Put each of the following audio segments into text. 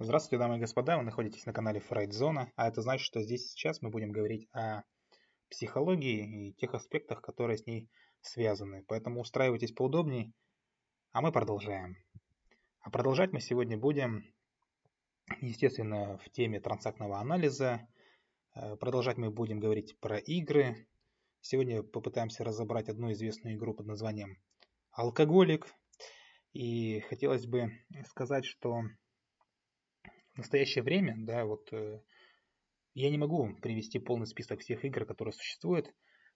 Здравствуйте, дамы и господа, вы находитесь на канале Фрейд-зона, а это значит, что здесь сейчас мы будем говорить о психологии и тех аспектах, которые с ней связаны. Поэтому устраивайтесь поудобнее, а мы продолжаем. А продолжать мы сегодня будем, естественно, в теме трансактного анализа. Э, продолжать мы будем говорить про игры. Сегодня попытаемся разобрать одну известную игру под названием «Алкоголик». И хотелось бы сказать, что в настоящее время, да, вот э, я не могу привести полный список всех игр, которые существуют.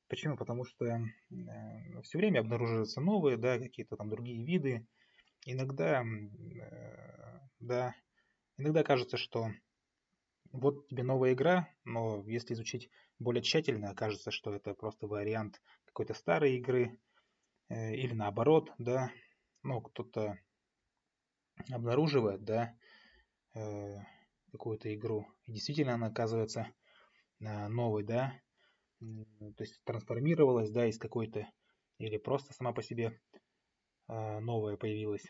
Почему? Потому что э, все время обнаруживаются новые, да, какие-то там другие виды. Иногда, э, да, иногда кажется, что вот тебе новая игра, но если изучить более тщательно, окажется, что это просто вариант какой-то старой игры, э, или наоборот, да, ну, кто-то обнаруживает, да, э, какую-то игру. И действительно она оказывается э, новой, да, то есть трансформировалась, да, из какой-то, или просто сама по себе э, новая появилась.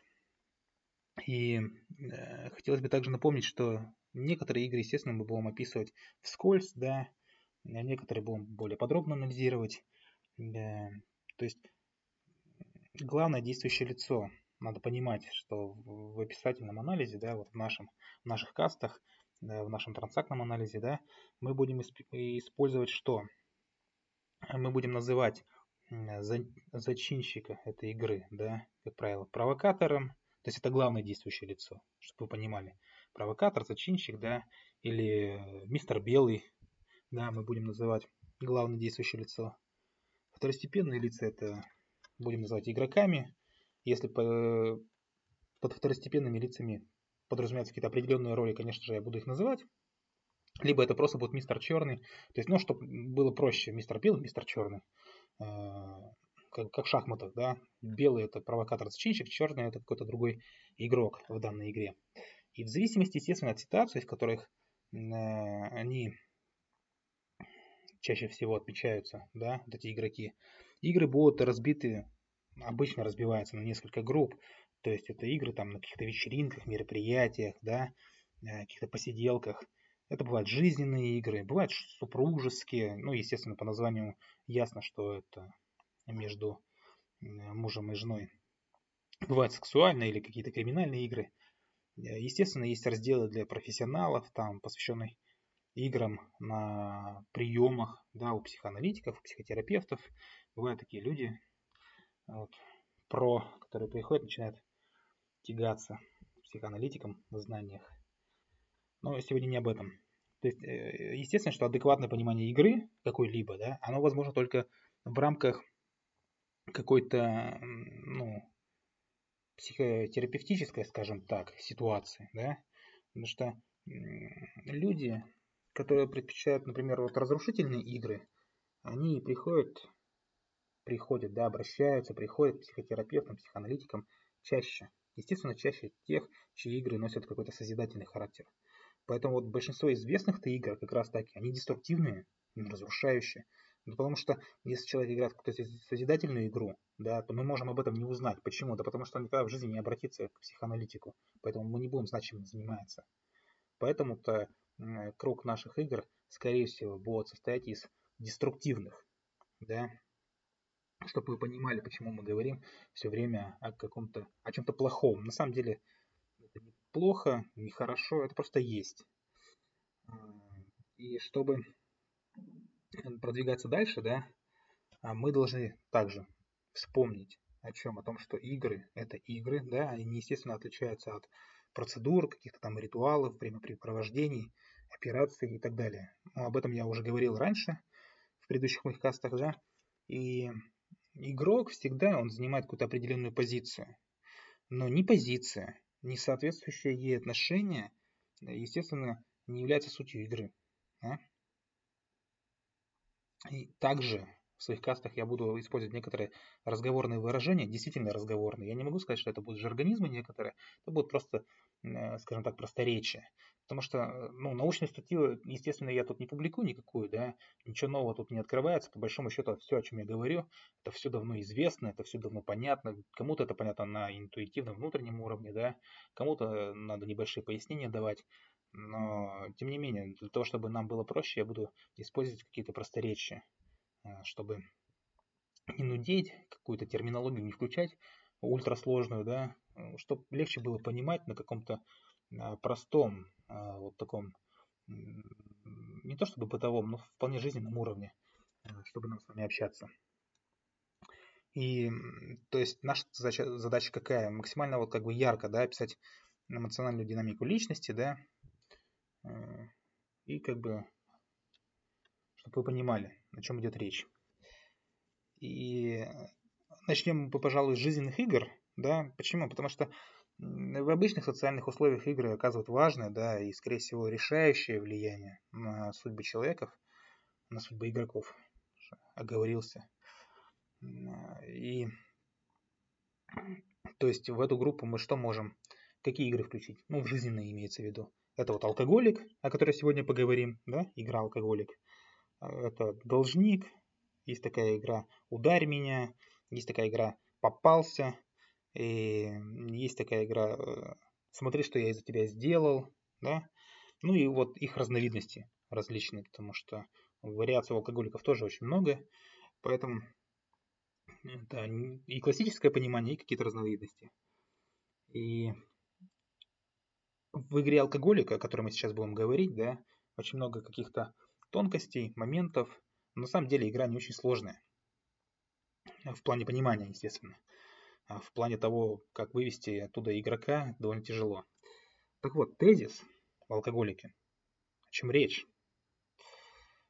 И э, хотелось бы также напомнить, что некоторые игры, естественно, мы будем описывать вскользь, да, некоторые будем более подробно анализировать. Да. То есть главное действующее лицо надо понимать, что в описательном анализе, да, вот в, нашем, в наших кастах, да, в нашем трансактном анализе, да, мы будем использовать что? Мы будем называть зачинщика этой игры, да, как правило, провокатором, то есть это главное действующее лицо, чтобы вы понимали. Провокатор, зачинщик, да, или мистер Белый, да, мы будем называть главное действующее лицо. Второстепенные лица это будем называть игроками, если по, под второстепенными лицами подразумеваются какие-то определенные роли, конечно же, я буду их называть. Либо это просто будет мистер черный. То есть, ну, чтобы было проще, мистер белый, мистер черный. Э, как, как в шахматах, да. Белый это провокатор-зачинщик, черный это какой-то другой игрок в данной игре. И в зависимости, естественно, от ситуации, в которых э, они чаще всего отмечаются, да, вот эти игроки, игры будут разбиты обычно разбивается на несколько групп. То есть это игры там на каких-то вечеринках, мероприятиях, да, э, каких-то посиделках. Это бывают жизненные игры, бывают супружеские. Ну, естественно, по названию ясно, что это между э, мужем и женой. Бывают сексуальные или какие-то криминальные игры. Э, естественно, есть разделы для профессионалов, там посвященные играм на приемах, да, у психоаналитиков, у психотерапевтов. Бывают такие люди, вот, про, которые приходят, начинают тягаться психоаналитиком в знаниях. Но сегодня не об этом. То есть, э, естественно, что адекватное понимание игры какой-либо, да, оно возможно только в рамках какой-то, ну, психотерапевтической, скажем так, ситуации, да, потому что люди, которые предпочитают, например, вот разрушительные игры, они приходят приходят, да, обращаются, приходят к психотерапевтам, психоаналитикам чаще. Естественно, чаще тех, чьи игры носят какой-то созидательный характер. Поэтому вот большинство известных-то игр как раз таки, они деструктивные, разрушающие. Ну, потому что если человек играет какую-то созидательную игру, да, то мы можем об этом не узнать. Почему? Да потому что он никогда в жизни не обратится к психоаналитику. Поэтому мы не будем знать, чем он занимается. Поэтому-то круг наших игр, скорее всего, будет состоять из деструктивных, да, чтобы вы понимали, почему мы говорим все время о каком-то, о чем-то плохом. На самом деле это не плохо, не хорошо, это просто есть. И чтобы продвигаться дальше, да, а мы должны также вспомнить о чем? О том, что игры – это игры, да, они, естественно, отличаются от процедур, каких-то там ритуалов, времяпрепровождений, операций и так далее. Но об этом я уже говорил раньше, в предыдущих моих кастах, да, и игрок всегда он занимает какую-то определенную позицию. Но ни позиция, ни соответствующее ей отношение, естественно, не является сутью игры. Да? И также в своих кастах я буду использовать некоторые разговорные выражения, действительно разговорные. Я не могу сказать, что это будут жаргонизмы некоторые, это будут просто скажем так, просторечия. Потому что, ну, научную статью, естественно, я тут не публикую никакую, да, ничего нового тут не открывается. По большому счету, все, о чем я говорю, это все давно известно, это все давно понятно. Кому-то это понятно на интуитивном внутреннем уровне, да, кому-то надо небольшие пояснения давать. Но, тем не менее, для того, чтобы нам было проще, я буду использовать какие-то просторечия, э, чтобы не нудеть, какую-то терминологию не включать, ультрасложную, да, э, чтобы легче было понимать на каком-то э, простом, вот таком, не то чтобы бытовом, но вполне жизненном уровне, чтобы нам с вами общаться. И, то есть, наша задача, задача какая? Максимально вот как бы ярко, да, описать эмоциональную динамику личности, да, и как бы, чтобы вы понимали, о чем идет речь. И начнем пожалуй, с жизненных игр. Да? Почему? Потому что в обычных социальных условиях игры оказывают важное, да, и, скорее всего, решающее влияние на судьбы человеков, на судьбы игроков. Оговорился. И то есть в эту группу мы что можем? Какие игры включить? Ну, в жизненные имеется в виду. Это вот алкоголик, о котором сегодня поговорим, да, игра алкоголик. Это должник, есть такая игра «Ударь меня», есть такая игра «Попался», и есть такая игра э, «Смотри, что я из-за тебя сделал», да. Ну и вот их разновидности различные, потому что вариаций у алкоголиков тоже очень много, поэтому это и классическое понимание, и какие-то разновидности. И в игре алкоголика, о которой мы сейчас будем говорить, да, очень много каких-то тонкостей, моментов. На самом деле игра не очень сложная. В плане понимания, естественно. А в плане того, как вывести оттуда игрока, довольно тяжело. Так вот, тезис в алкоголике. О чем речь?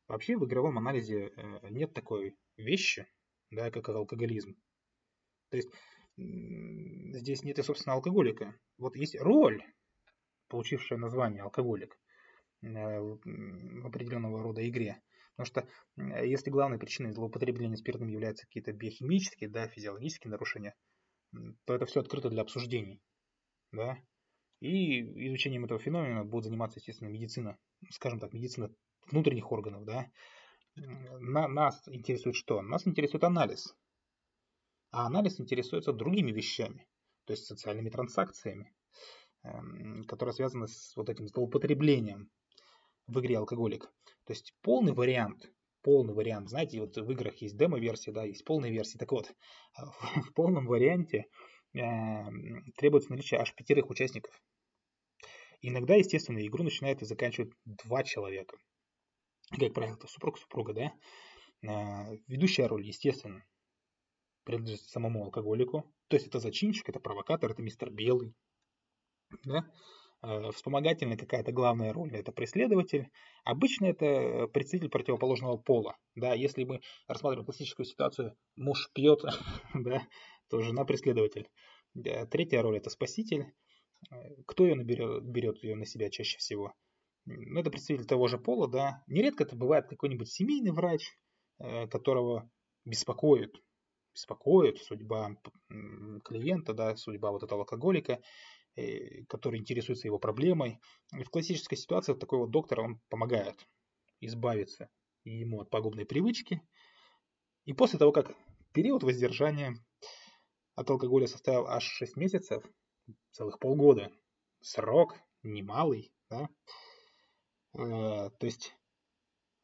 Вообще в игровом анализе э, нет такой вещи, да, как алкоголизм. То есть здесь нет и, собственно, алкоголика. Вот есть роль получившее название алкоголик в определенного рода игре. Потому что если главной причиной злоупотребления спиртным являются какие-то биохимические, да, физиологические нарушения, то это все открыто для обсуждений. Да? И изучением этого феномена будет заниматься, естественно, медицина, скажем так, медицина внутренних органов. Да? На, нас интересует что? Нас интересует анализ. А анализ интересуется другими вещами, то есть социальными транзакциями. Эм, которая связана с вот этим злоупотреблением в игре алкоголик. То есть полный вариант, полный вариант, знаете, вот в играх есть демо-версия, да, есть полная версия. Так вот, в полном варианте э, требуется наличие аж пятерых участников. Иногда, естественно, игру начинает и заканчивает два человека. Как правило, это супруг-супруга, да. Э, ведущая роль, естественно, принадлежит самому алкоголику. То есть это зачинщик, это провокатор, это мистер Белый, да? Э, вспомогательная какая-то главная роль это преследователь. Обычно это представитель противоположного пола. Да? Если мы рассматриваем классическую ситуацию, муж пьет, да, то жена преследователь. Третья роль это спаситель. Э, кто ее наберет, берет ее на себя чаще всего? Ну, это представитель того же пола, да. Нередко это бывает какой-нибудь семейный врач, э, которого беспокоит, беспокоит судьба клиента, да, судьба вот этого алкоголика. Э, который интересуется его проблемой. И в классической ситуации такой вот доктор, он помогает избавиться ему от пагубной привычки. И после того, как период воздержания от алкоголя составил аж 6 месяцев, целых полгода, срок немалый, да? Э, то есть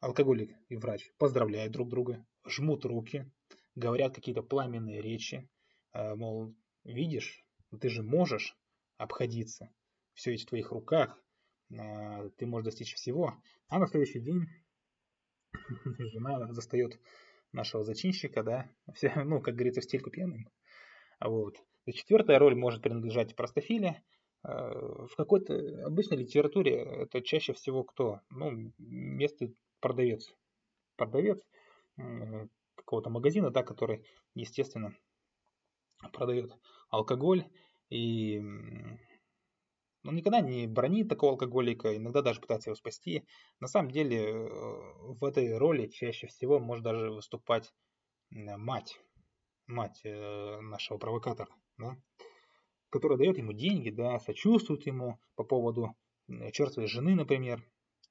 алкоголик и врач поздравляют друг друга, жмут руки, говорят какие-то пламенные речи, э, мол, видишь, ты же можешь, обходиться. Все ведь в твоих руках, а, ты можешь достичь всего. А на следующий день жена застает нашего зачинщика, да, все, ну, как говорится, в стельку пьяным. Вот. И четвертая роль может принадлежать простофиле. А, в какой-то обычной литературе это чаще всего кто? Ну, место продавец. Продавец какого-то магазина, да, который, естественно, продает алкоголь и он ну, никогда не бронит такого алкоголика, иногда даже пытается его спасти. На самом деле э, в этой роли чаще всего может даже выступать мать, мать э, нашего провокатора. Да? которая дает ему деньги, да, сочувствует ему по поводу черствой жены, например.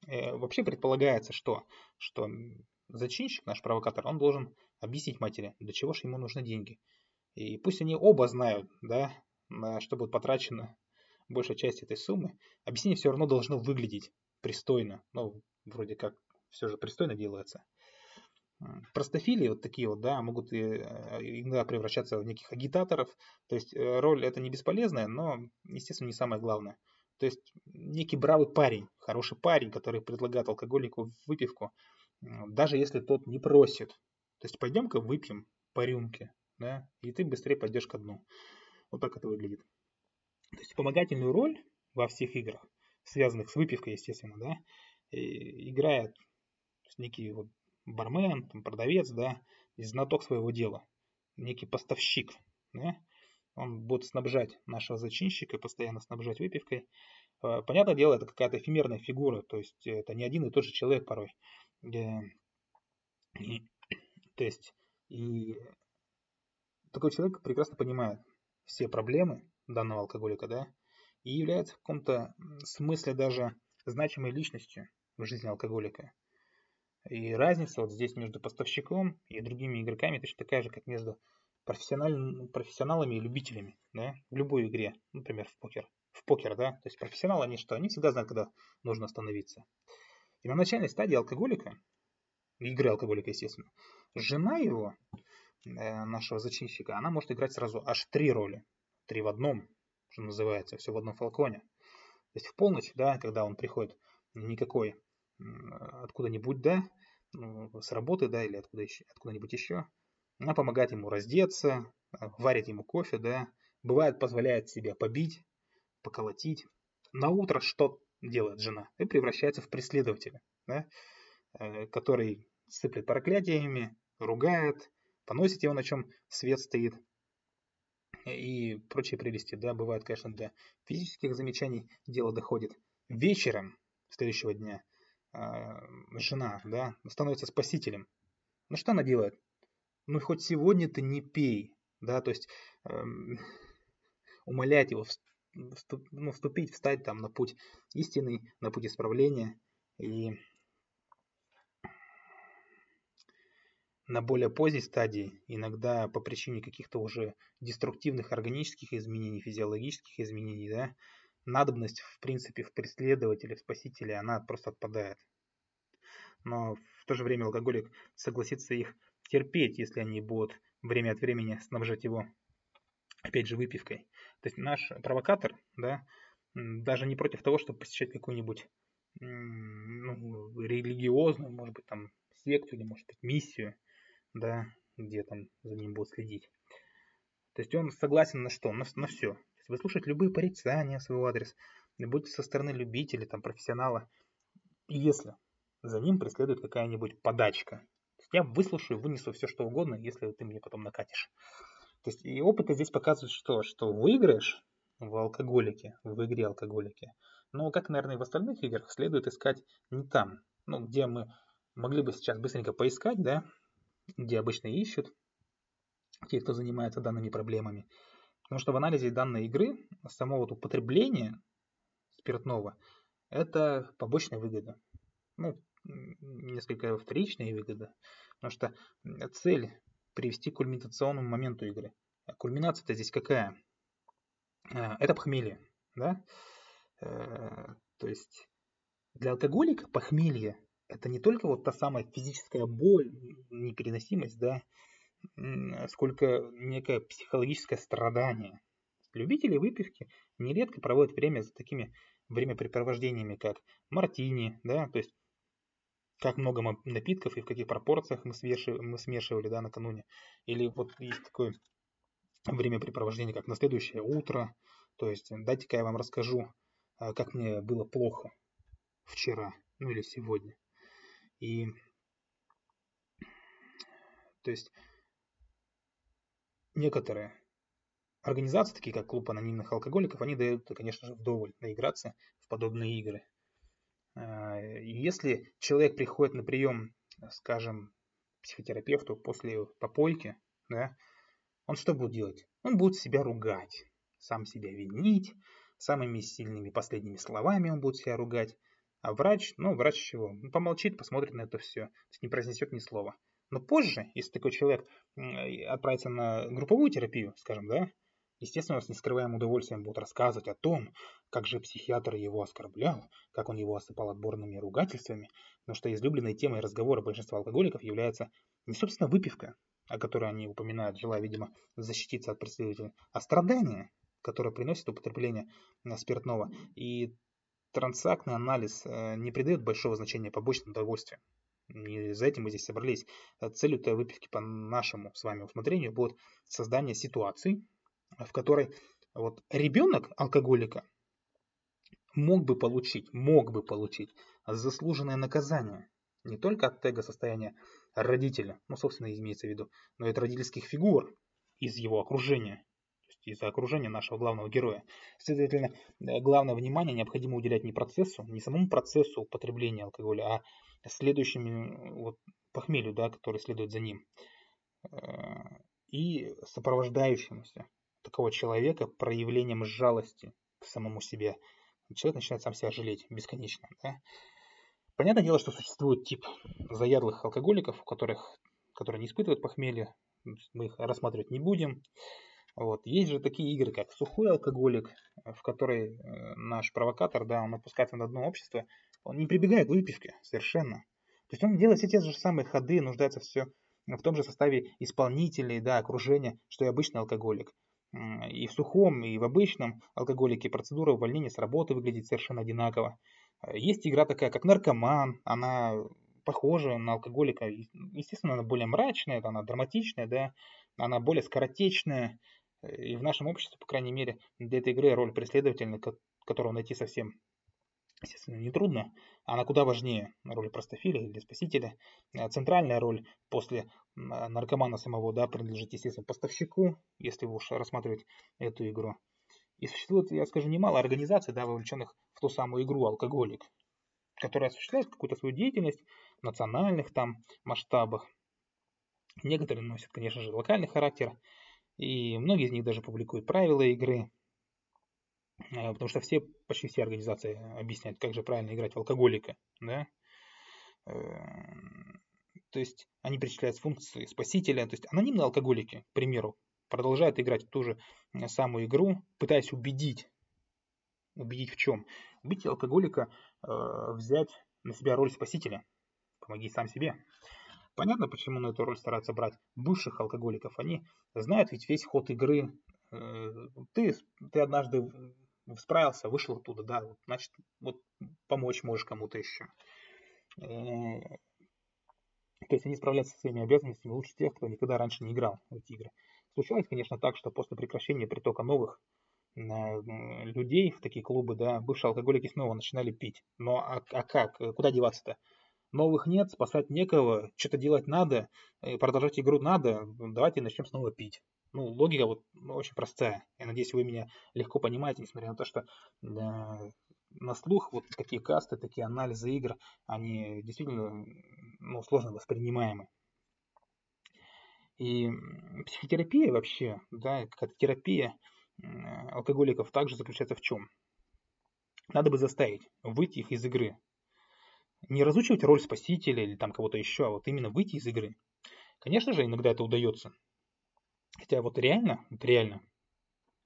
Э, вообще предполагается, что, что зачинщик, наш провокатор, он должен объяснить матери, для чего же ему нужны деньги. И пусть они оба знают, да, на что будет потрачено большая часть этой суммы, объяснение все равно должно выглядеть пристойно. Ну, вроде как все же пристойно делается. Простофилии вот такие вот, да, могут э, иногда превращаться в неких агитаторов. То есть э, роль это не бесполезная, но, естественно, не самое главное. То есть некий бравый парень, хороший парень, который предлагает алкоголику выпивку, даже если тот не просит. То есть пойдем-ка выпьем по рюмке, да, и ты быстрее пойдешь ко дну. Вот так это выглядит. То есть вспомогательную роль во всех играх, связанных с выпивкой, естественно, да, играет некий вот бармен, там, продавец, да, знаток своего дела, некий поставщик, да, он будет снабжать нашего зачинщика, постоянно снабжать выпивкой. Э, понятное дело, это какая-то эфемерная фигура, то есть это не один и тот же человек порой. Э, и, то есть и такой человек прекрасно понимает все проблемы данного алкоголика, да, и является в каком-то смысле даже значимой личностью в жизни алкоголика. И разница вот здесь между поставщиком и другими игроками точно такая же, как между профессиональ... профессионалами и любителями, да, в любой игре, например, в покер. В покер, да, то есть профессионалы, они что? Они всегда знают, когда нужно остановиться. И на начальной стадии алкоголика, игры алкоголика, естественно, жена его, нашего зачинщика, она может играть сразу аж три роли. Три в одном, что называется, все в одном фалконе. То есть в полночь, да, когда он приходит никакой откуда-нибудь, да, ну, с работы, да, или откуда еще, откуда-нибудь еще, она помогает ему раздеться, а, варит ему кофе, да, бывает позволяет себя побить, поколотить. На утро что делает жена? И превращается в преследователя, да, э, который сыплет проклятиями, ругает, поносит его, на чем свет стоит, и прочие прелести, да, бывает, конечно, для физических замечаний дело доходит. Вечером следующего дня э, жена, да, становится спасителем. Ну что она делает? Ну хоть сегодня ты не пей, да, то есть эм, умолять его вступ, ну, вступить, встать там на путь истины, на путь исправления и на более поздней стадии, иногда по причине каких-то уже деструктивных органических изменений, физиологических изменений, да, надобность, в принципе, в преследователе, в спасителе, она просто отпадает. Но в то же время алкоголик согласится их терпеть, если они будут время от времени снабжать его, опять же, выпивкой. То есть наш провокатор, да, даже не против того, чтобы посещать какую-нибудь ну, религиозную, может быть, там, секту или, может быть, миссию, да, где там за ним будут следить. То есть он согласен на что? На, на все. Выслушать любые порицания в свой адрес, будь со стороны любителя, там, профессионала, если за ним преследует какая-нибудь подачка. я выслушаю, вынесу все, что угодно, если ты мне потом накатишь. То есть и опыт здесь показывает, что, что выиграешь в алкоголике, в игре алкоголике. Но, как, наверное, и в остальных играх, следует искать не там, ну, где мы могли бы сейчас быстренько поискать, да, где обычно ищут те, кто занимается данными проблемами. Потому что в анализе данной игры само вот употребление спиртного – это побочная выгода. Ну, несколько вторичная выгода. Потому что цель привести к кульминационному моменту игры. А кульминация-то здесь какая? А, это похмелье. Да? Э, то есть для алкоголика похмелье это не только вот та самая физическая боль, непереносимость, да, сколько некое психологическое страдание. Любители выпивки нередко проводят время за такими времяпрепровождениями, как мартини, да, то есть как много напитков и в каких пропорциях мы смешивали, мы смешивали да, накануне. Или вот есть такое времяпрепровождение, как на следующее утро. То есть дайте-ка я вам расскажу, а, как мне было плохо вчера, ну или сегодня. И то есть некоторые организации, такие как клуб анонимных алкоголиков, они дают, конечно же, вдоволь наиграться в подобные игры. А, если человек приходит на прием, скажем, психотерапевту после попойки, да, он что будет делать? Он будет себя ругать, сам себя винить, самыми сильными последними словами он будет себя ругать. А врач, ну, врач чего? Он помолчит, посмотрит на это все, не произнесет ни слова. Но позже, если такой человек отправится на групповую терапию, скажем, да, естественно, с нескрываемым удовольствием будут рассказывать о том, как же психиатр его оскорблял, как он его осыпал отборными ругательствами, потому что излюбленной темой разговора большинства алкоголиков является не, собственно, выпивка, о которой они упоминают, желая, видимо, защититься от преследователя, а страдания, которое приносит употребление э, спиртного. И трансактный анализ э, не придает большого значения побочным удовольствиям. И за этим мы здесь собрались. Э, целью этой выпивки по нашему с вами усмотрению будет создание ситуации, в которой вот ребенок алкоголика мог бы получить, мог бы получить заслуженное наказание не только от тега состояния родителя, ну, собственно, имеется в виду, но и от родительских фигур из его окружения, из-за окружения нашего главного героя. Следовательно, э, главное внимание необходимо уделять не процессу, не самому процессу употребления алкоголя, а следующему вот, похмелью, да, который следует за ним. Э, и сопровождающемуся такого человека проявлением жалости к самому себе. Человек начинает сам себя жалеть бесконечно. Да? Понятное дело, что существует тип заядлых алкоголиков, у которых, которые не испытывают похмелье. Мы их рассматривать не будем. Вот. Есть же такие игры, как сухой алкоголик, в который э, наш провокатор, да, он опускается на дно общества, он не прибегает к выпивке совершенно. То есть он делает все те же самые ходы, нуждается все в том же составе исполнителей, да, окружения, что и обычный алкоголик. И в сухом, и в обычном алкоголике процедура увольнения с работы выглядит совершенно одинаково. Есть игра такая, как наркоман, она похожа на алкоголика. Естественно, она более мрачная, она драматичная, да, она более скоротечная, и в нашем обществе, по крайней мере, для этой игры роль преследователя, которого найти совсем, естественно, нетрудно, она куда важнее роли простофиля или спасителя. Э, центральная роль после наркомана самого да, принадлежит, естественно, поставщику, если уж рассматривать эту игру. И существует, я скажу, немало организаций, да, вовлеченных в ту самую игру «Алкоголик», которая осуществляет какую-то свою деятельность в национальных там масштабах. Некоторые носят, конечно же, локальный характер, и многие из них даже публикуют правила игры, э, потому что все, почти все организации объясняют, как же правильно играть в алкоголика, да. Эм, то есть они перечисляют функции спасителя, то есть анонимные алкоголики, к примеру, продолжают играть в ту же э, самую игру, пытаясь убедить, убедить в чем? Убедить алкоголика э, взять на себя роль спасителя. Помоги сам себе. Понятно, почему на эту роль стараются брать бывших алкоголиков. Они знают ведь весь ход игры. Э, ты, ты однажды справился, вышел оттуда, да, значит, вот помочь можешь кому-то еще. Э, то есть они справляются со своими обязанностями лучше тех, кто никогда раньше не играл в эти игры. Случалось, конечно, так, что после прекращения притока новых э, людей в такие клубы, да, бывшие алкоголики снова начинали пить. Но а, а как? Куда деваться-то? Новых нет, спасать некого, что-то делать надо, продолжать игру надо, давайте начнем снова пить. Ну, логика вот ну, очень простая. Я надеюсь, вы меня легко понимаете, несмотря на то, что э, на слух вот такие касты, такие анализы игр, они действительно ну, сложно воспринимаемы. И психотерапия вообще, да, какая-то терапия алкоголиков также заключается в чем? Надо бы заставить выйти их из игры, не разучивать роль спасителя или там кого-то еще, а вот именно выйти из игры. Конечно же, иногда это удается. Хотя вот реально, вот реально,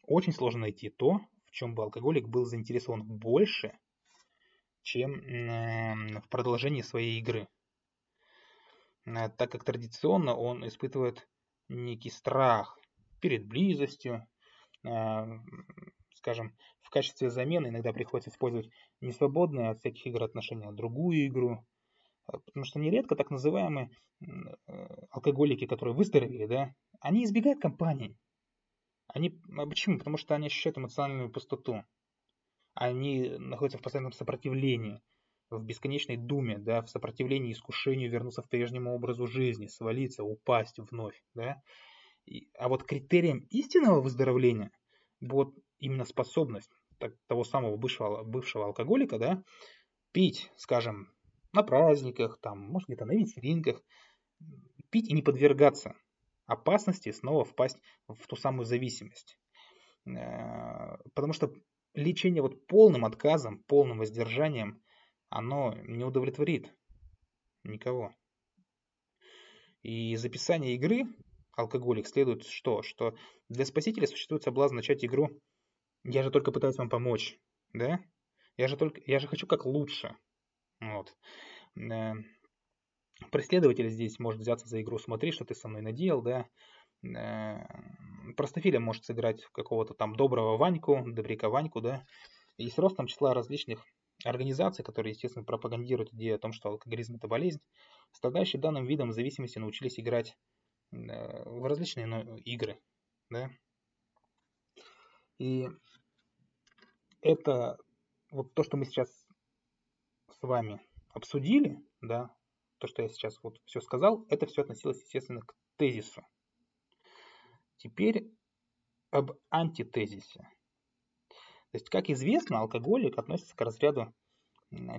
очень сложно найти то, в чем бы алкоголик был заинтересован больше, чем в продолжении своей игры. Э, так как традиционно он испытывает некий страх перед близостью, э, скажем, в качестве замены иногда приходится использовать не свободные от всяких игр отношения, а другую игру. А, потому что нередко так называемые э, алкоголики, которые выздоровели, да, они избегают компаний. Они, а почему? Потому что они ощущают эмоциональную пустоту. Они находятся в постоянном сопротивлении, в бесконечной думе, да, в сопротивлении искушению вернуться к прежнему образу жизни, свалиться, упасть вновь. Да. А вот критерием истинного выздоровления вот именно способность так, того самого бывшего, бывшего алкоголика, да, пить, скажем, на праздниках, там, может где-то на вечеринках, пить и не подвергаться опасности снова впасть в ту самую зависимость. Потому что лечение вот полным отказом, полным воздержанием, оно не удовлетворит никого. И из описания игры алкоголик следует что? Что для спасителя существует соблазн начать игру «Я же только пытаюсь вам помочь», да? Я же, только, я же хочу как лучше. Вот. Э, преследователь здесь может взяться за игру «Смотри, что ты со мной наделал», да? Э, простофиля может сыграть какого-то там доброго Ваньку, добряка Ваньку, да? И с ростом числа различных организаций, которые, естественно, пропагандируют идею о том, что алкоголизм это болезнь, страдающие данным видом зависимости научились играть э, в различные игры, да? И это вот то, что мы сейчас с вами обсудили, да, то, что я сейчас вот все сказал, это все относилось, естественно, к тезису. Теперь об антитезисе. То есть, как известно, алкоголик относится к разряду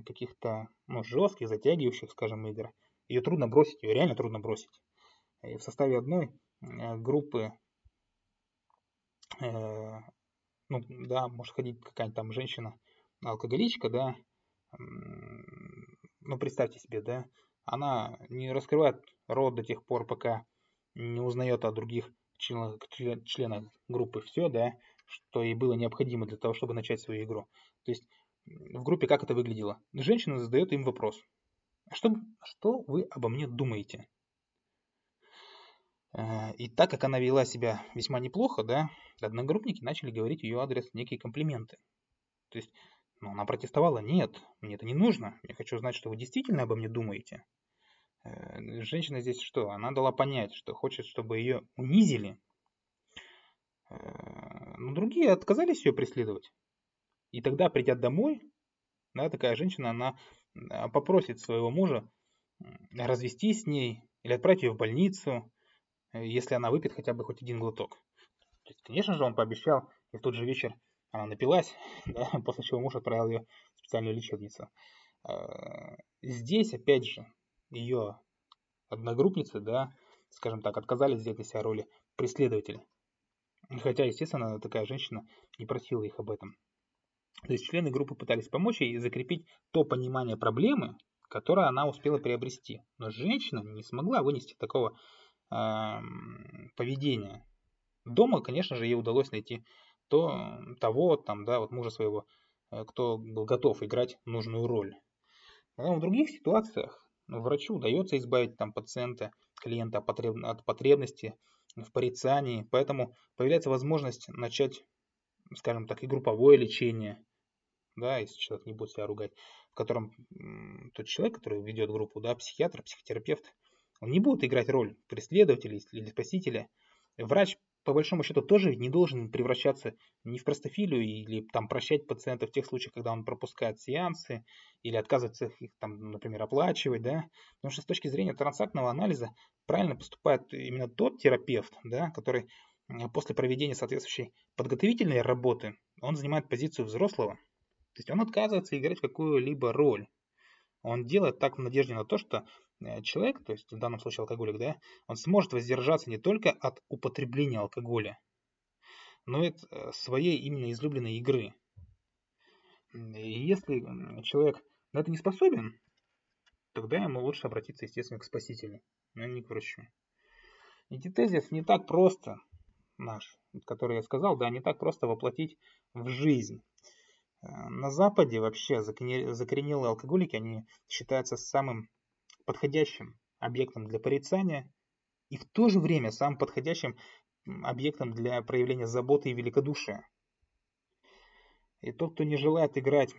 каких-то ну, жестких, затягивающих, скажем, игр. Ее трудно бросить, ее реально трудно бросить. И в составе одной э, группы, э, ну да, может ходить какая-нибудь там женщина, алкоголичка, да, ну представьте себе, да, она не раскрывает рот до тех пор, пока не узнает о других членах, членах группы все, да, что ей было необходимо для того, чтобы начать свою игру. То есть в группе как это выглядело? Женщина задает им вопрос. «А что, что вы обо мне думаете? Э, и так как она вела себя весьма неплохо, да, одногруппники начали говорить ее адрес некие комплименты. То есть но она протестовала, нет, мне это не нужно, я хочу знать, что вы действительно обо мне думаете. Э, женщина здесь что? Она дала понять, что хочет, чтобы ее унизили. Э, но другие отказались ее преследовать. И тогда, придя домой, да, такая женщина, она попросит своего мужа развестись с ней или отправить ее в больницу, если она выпьет хотя бы хоть один глоток. То есть, конечно же, он пообещал, и в тот же вечер она напилась, да, после чего муж отправил ее в специальную лечебницу. А, здесь, опять же, ее одногруппницы, да, скажем так, отказались взять на себя роли преследователя. Хотя, естественно, такая женщина не просила их об этом. То есть члены группы пытались помочь ей закрепить то понимание проблемы, которое она успела приобрести. Но женщина не смогла вынести такого э, поведения. Дома, конечно же, ей удалось найти то, того, там, да, вот мужа своего, э, кто был готов играть нужную роль. Но в других ситуациях врачу удается избавить там, пациента, клиента от потребности в порицании, поэтому появляется возможность начать, скажем так, и групповое лечение, да, если человек не будет себя ругать, в котором тот человек, который ведет группу, да, психиатр, психотерапевт, он не будет играть роль преследователя или спасителя. Врач по большому счету тоже не должен превращаться ни в простофилию или там прощать пациента в тех случаях, когда он пропускает сеансы или отказывается их там, например, оплачивать, да, потому что с точки зрения трансактного анализа правильно поступает именно тот терапевт, да, который после проведения соответствующей подготовительной работы, он занимает позицию взрослого, то есть он отказывается играть какую-либо роль. Он делает так в надежде на то, что человек, то есть в данном случае алкоголик, да, он сможет воздержаться не только от употребления алкоголя, но и от э, своей именно излюбленной игры. И если человек на это не способен, тогда ему лучше обратиться, естественно, к спасителю, но не к врачу. Антитезис не так просто наш, который я сказал, да, не так просто воплотить в жизнь. Э, на Западе вообще закоренелые алкоголики, они считаются самым подходящим объектом для порицания и в то же время самым подходящим объектом для проявления заботы и великодушия. И тот, кто не желает играть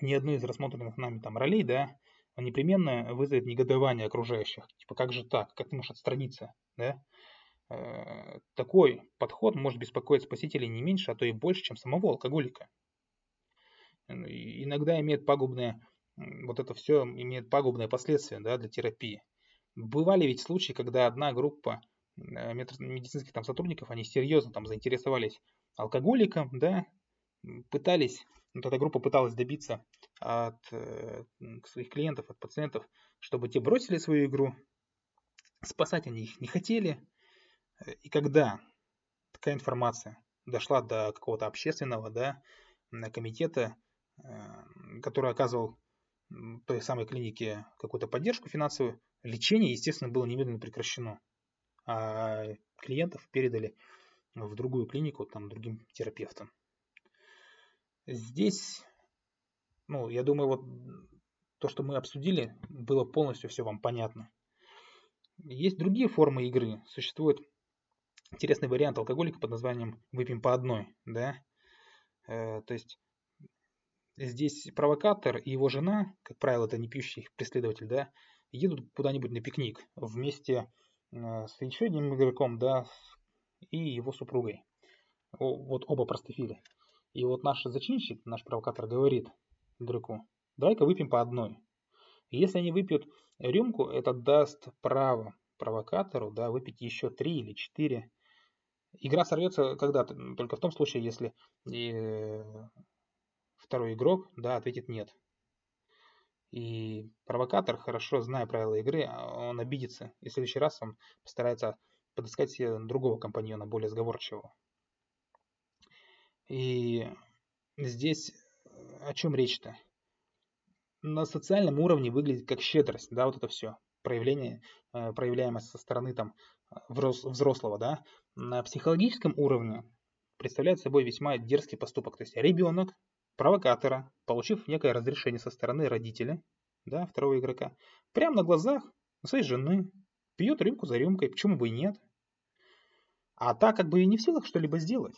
ни одну из рассмотренных нами там ролей, да, он непременно вызовет негодование окружающих. Типа, как же так? Как ты можешь отстраниться? Да? Э, такой подход может беспокоить спасителей не меньше, а то и больше, чем самого алкоголика иногда имеет пагубные, вот это все имеет пагубные последствия да, для терапии. Бывали ведь случаи, когда одна группа э, медицинских там сотрудников, они серьезно там заинтересовались алкоголиком, да, пытались, вот эта группа пыталась добиться от э, своих клиентов, от пациентов, чтобы те бросили свою игру, спасать они их не хотели. И когда такая информация дошла до какого-то общественного да, комитета, который оказывал той самой клинике какую-то поддержку финансовую, лечение, естественно, было немедленно прекращено. А клиентов передали в другую клинику, там, другим терапевтам. Здесь, ну, я думаю, вот то, что мы обсудили, было полностью все вам понятно. Есть другие формы игры. Существует интересный вариант алкоголика под названием «выпьем по одной». Да? Э, то есть здесь провокатор и его жена, как правило, это не пьющий преследователь, да, едут куда-нибудь на пикник вместе э, с еще одним игроком, да, и его супругой. Вот оба простофили. И вот наш зачинщик, наш провокатор говорит игроку, давай-ка выпьем по одной. Если они выпьют рюмку, это даст право провокатору да, выпить еще три или четыре. Игра сорвется когда-то, только в том случае, если и второй игрок да, ответит нет. И провокатор, хорошо зная правила игры, он обидится. И в следующий раз он постарается подыскать себе другого компаньона, более сговорчивого. И здесь о чем речь-то? На социальном уровне выглядит как щедрость, да, вот это все проявление, э, проявляемое со стороны там взрослого, да. На психологическом уровне представляет собой весьма дерзкий поступок. То есть ребенок провокатора, получив некое разрешение со стороны родителя, да, второго игрока, прямо на глазах своей жены, пьет рюмку за рюмкой, почему бы и нет. А так как бы и не в силах что-либо сделать.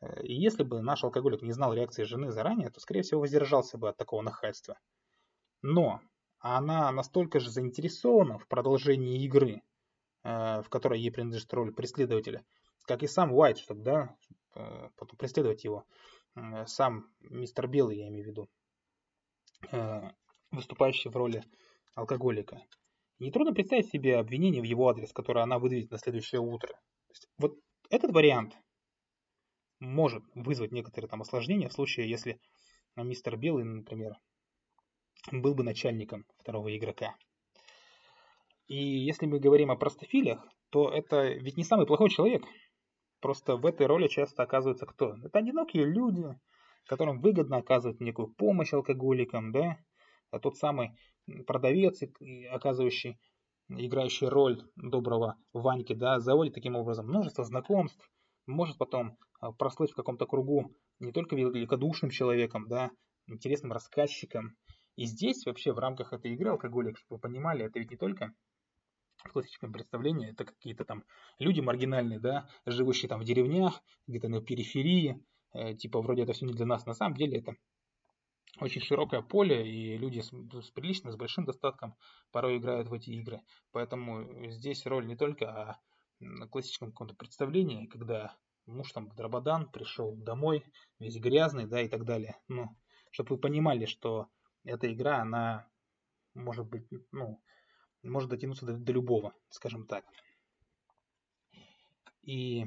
Э, и если бы наш алкоголик не знал реакции жены заранее, то, скорее всего, воздержался бы от такого нахальства. Но она настолько же заинтересована в продолжении игры, э, в которой ей принадлежит роль преследователя, как и сам Уайт, чтобы да, э, потом преследовать его. Сам мистер Белый, я имею в виду, выступающий в роли алкоголика. Нетрудно представить себе обвинение в его адрес, которое она выдавит на следующее утро. вот этот вариант может вызвать некоторые там осложнения в случае, если мистер Белый, например, был бы начальником второго игрока. И если мы говорим о простофилях, то это ведь не самый плохой человек. Просто в этой роли часто оказывается кто? Это одинокие люди, которым выгодно оказывать некую помощь алкоголикам, да? А тот самый продавец, оказывающий, играющий роль доброго Ваньки, да, заводит таким образом множество знакомств, может потом а, прослыть в каком-то кругу не только великодушным человеком, да, интересным рассказчиком. И здесь вообще в рамках этой игры алкоголик, чтобы вы понимали, это ведь не только классическом представлении, это какие-то там люди маргинальные, да, живущие там в деревнях, где-то на периферии, э, типа вроде это все не для нас. На самом деле это очень широкое поле, и люди с, с приличным, с большим достатком порой играют в эти игры. Поэтому здесь роль не только о классическом каком-то представлении, когда муж там Драбадан пришел домой, весь грязный, да, и так далее. Ну, чтобы вы понимали, что эта игра, она может быть, ну, может дотянуться до, до любого, скажем так. И,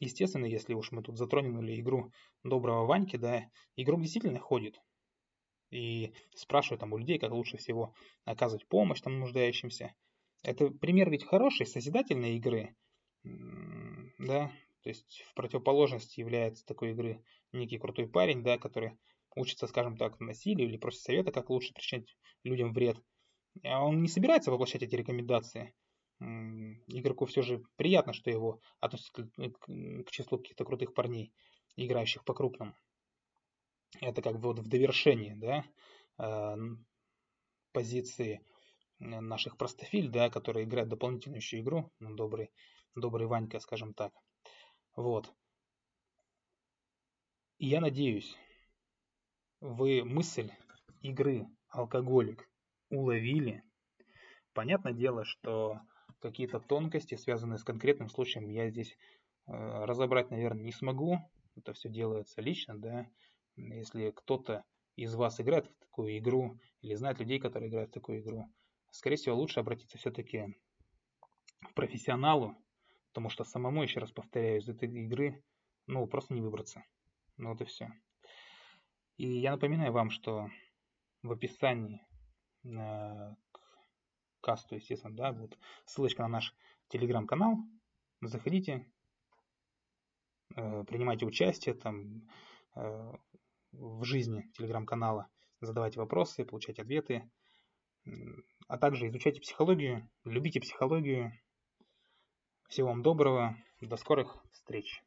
естественно, если уж мы тут затронули игру доброго Ваньки, да, игрок действительно ходит и спрашивает там у людей, как лучше всего оказывать помощь там нуждающимся. Это пример ведь хорошей, созидательной игры, да, то есть в противоположность является такой игры некий крутой парень, да, который учится, скажем так, насилию или просит совета, как лучше причинять людям вред. А он не собирается воплощать эти рекомендации. Игроку все же приятно, что его относят к, к числу каких-то крутых парней, играющих по-крупному. Это как бы вот в довершении, да, а, позиции наших простофиль, да, которые играют дополнительную еще игру, ну, добрый, добрый Ванька, скажем так. Вот. И я надеюсь, вы мысль игры алкоголик уловили. Понятное дело, что какие-то тонкости, связанные с конкретным случаем, я здесь э, разобрать, наверное, не смогу. Это все делается лично, да. Если кто-то из вас играет в такую игру или знает людей, которые играют в такую игру, скорее всего, лучше обратиться все-таки к профессионалу, Потому что самому, еще раз повторяю, из этой игры, ну, просто не выбраться. Ну, вот и все. И я напоминаю вам, что в описании касту, естественно, да, будет ссылочка на наш телеграм-канал. Заходите, э, принимайте участие там э, в жизни телеграм-канала, задавайте вопросы, получайте ответы, а также изучайте психологию, любите психологию. Всего вам доброго, до скорых встреч.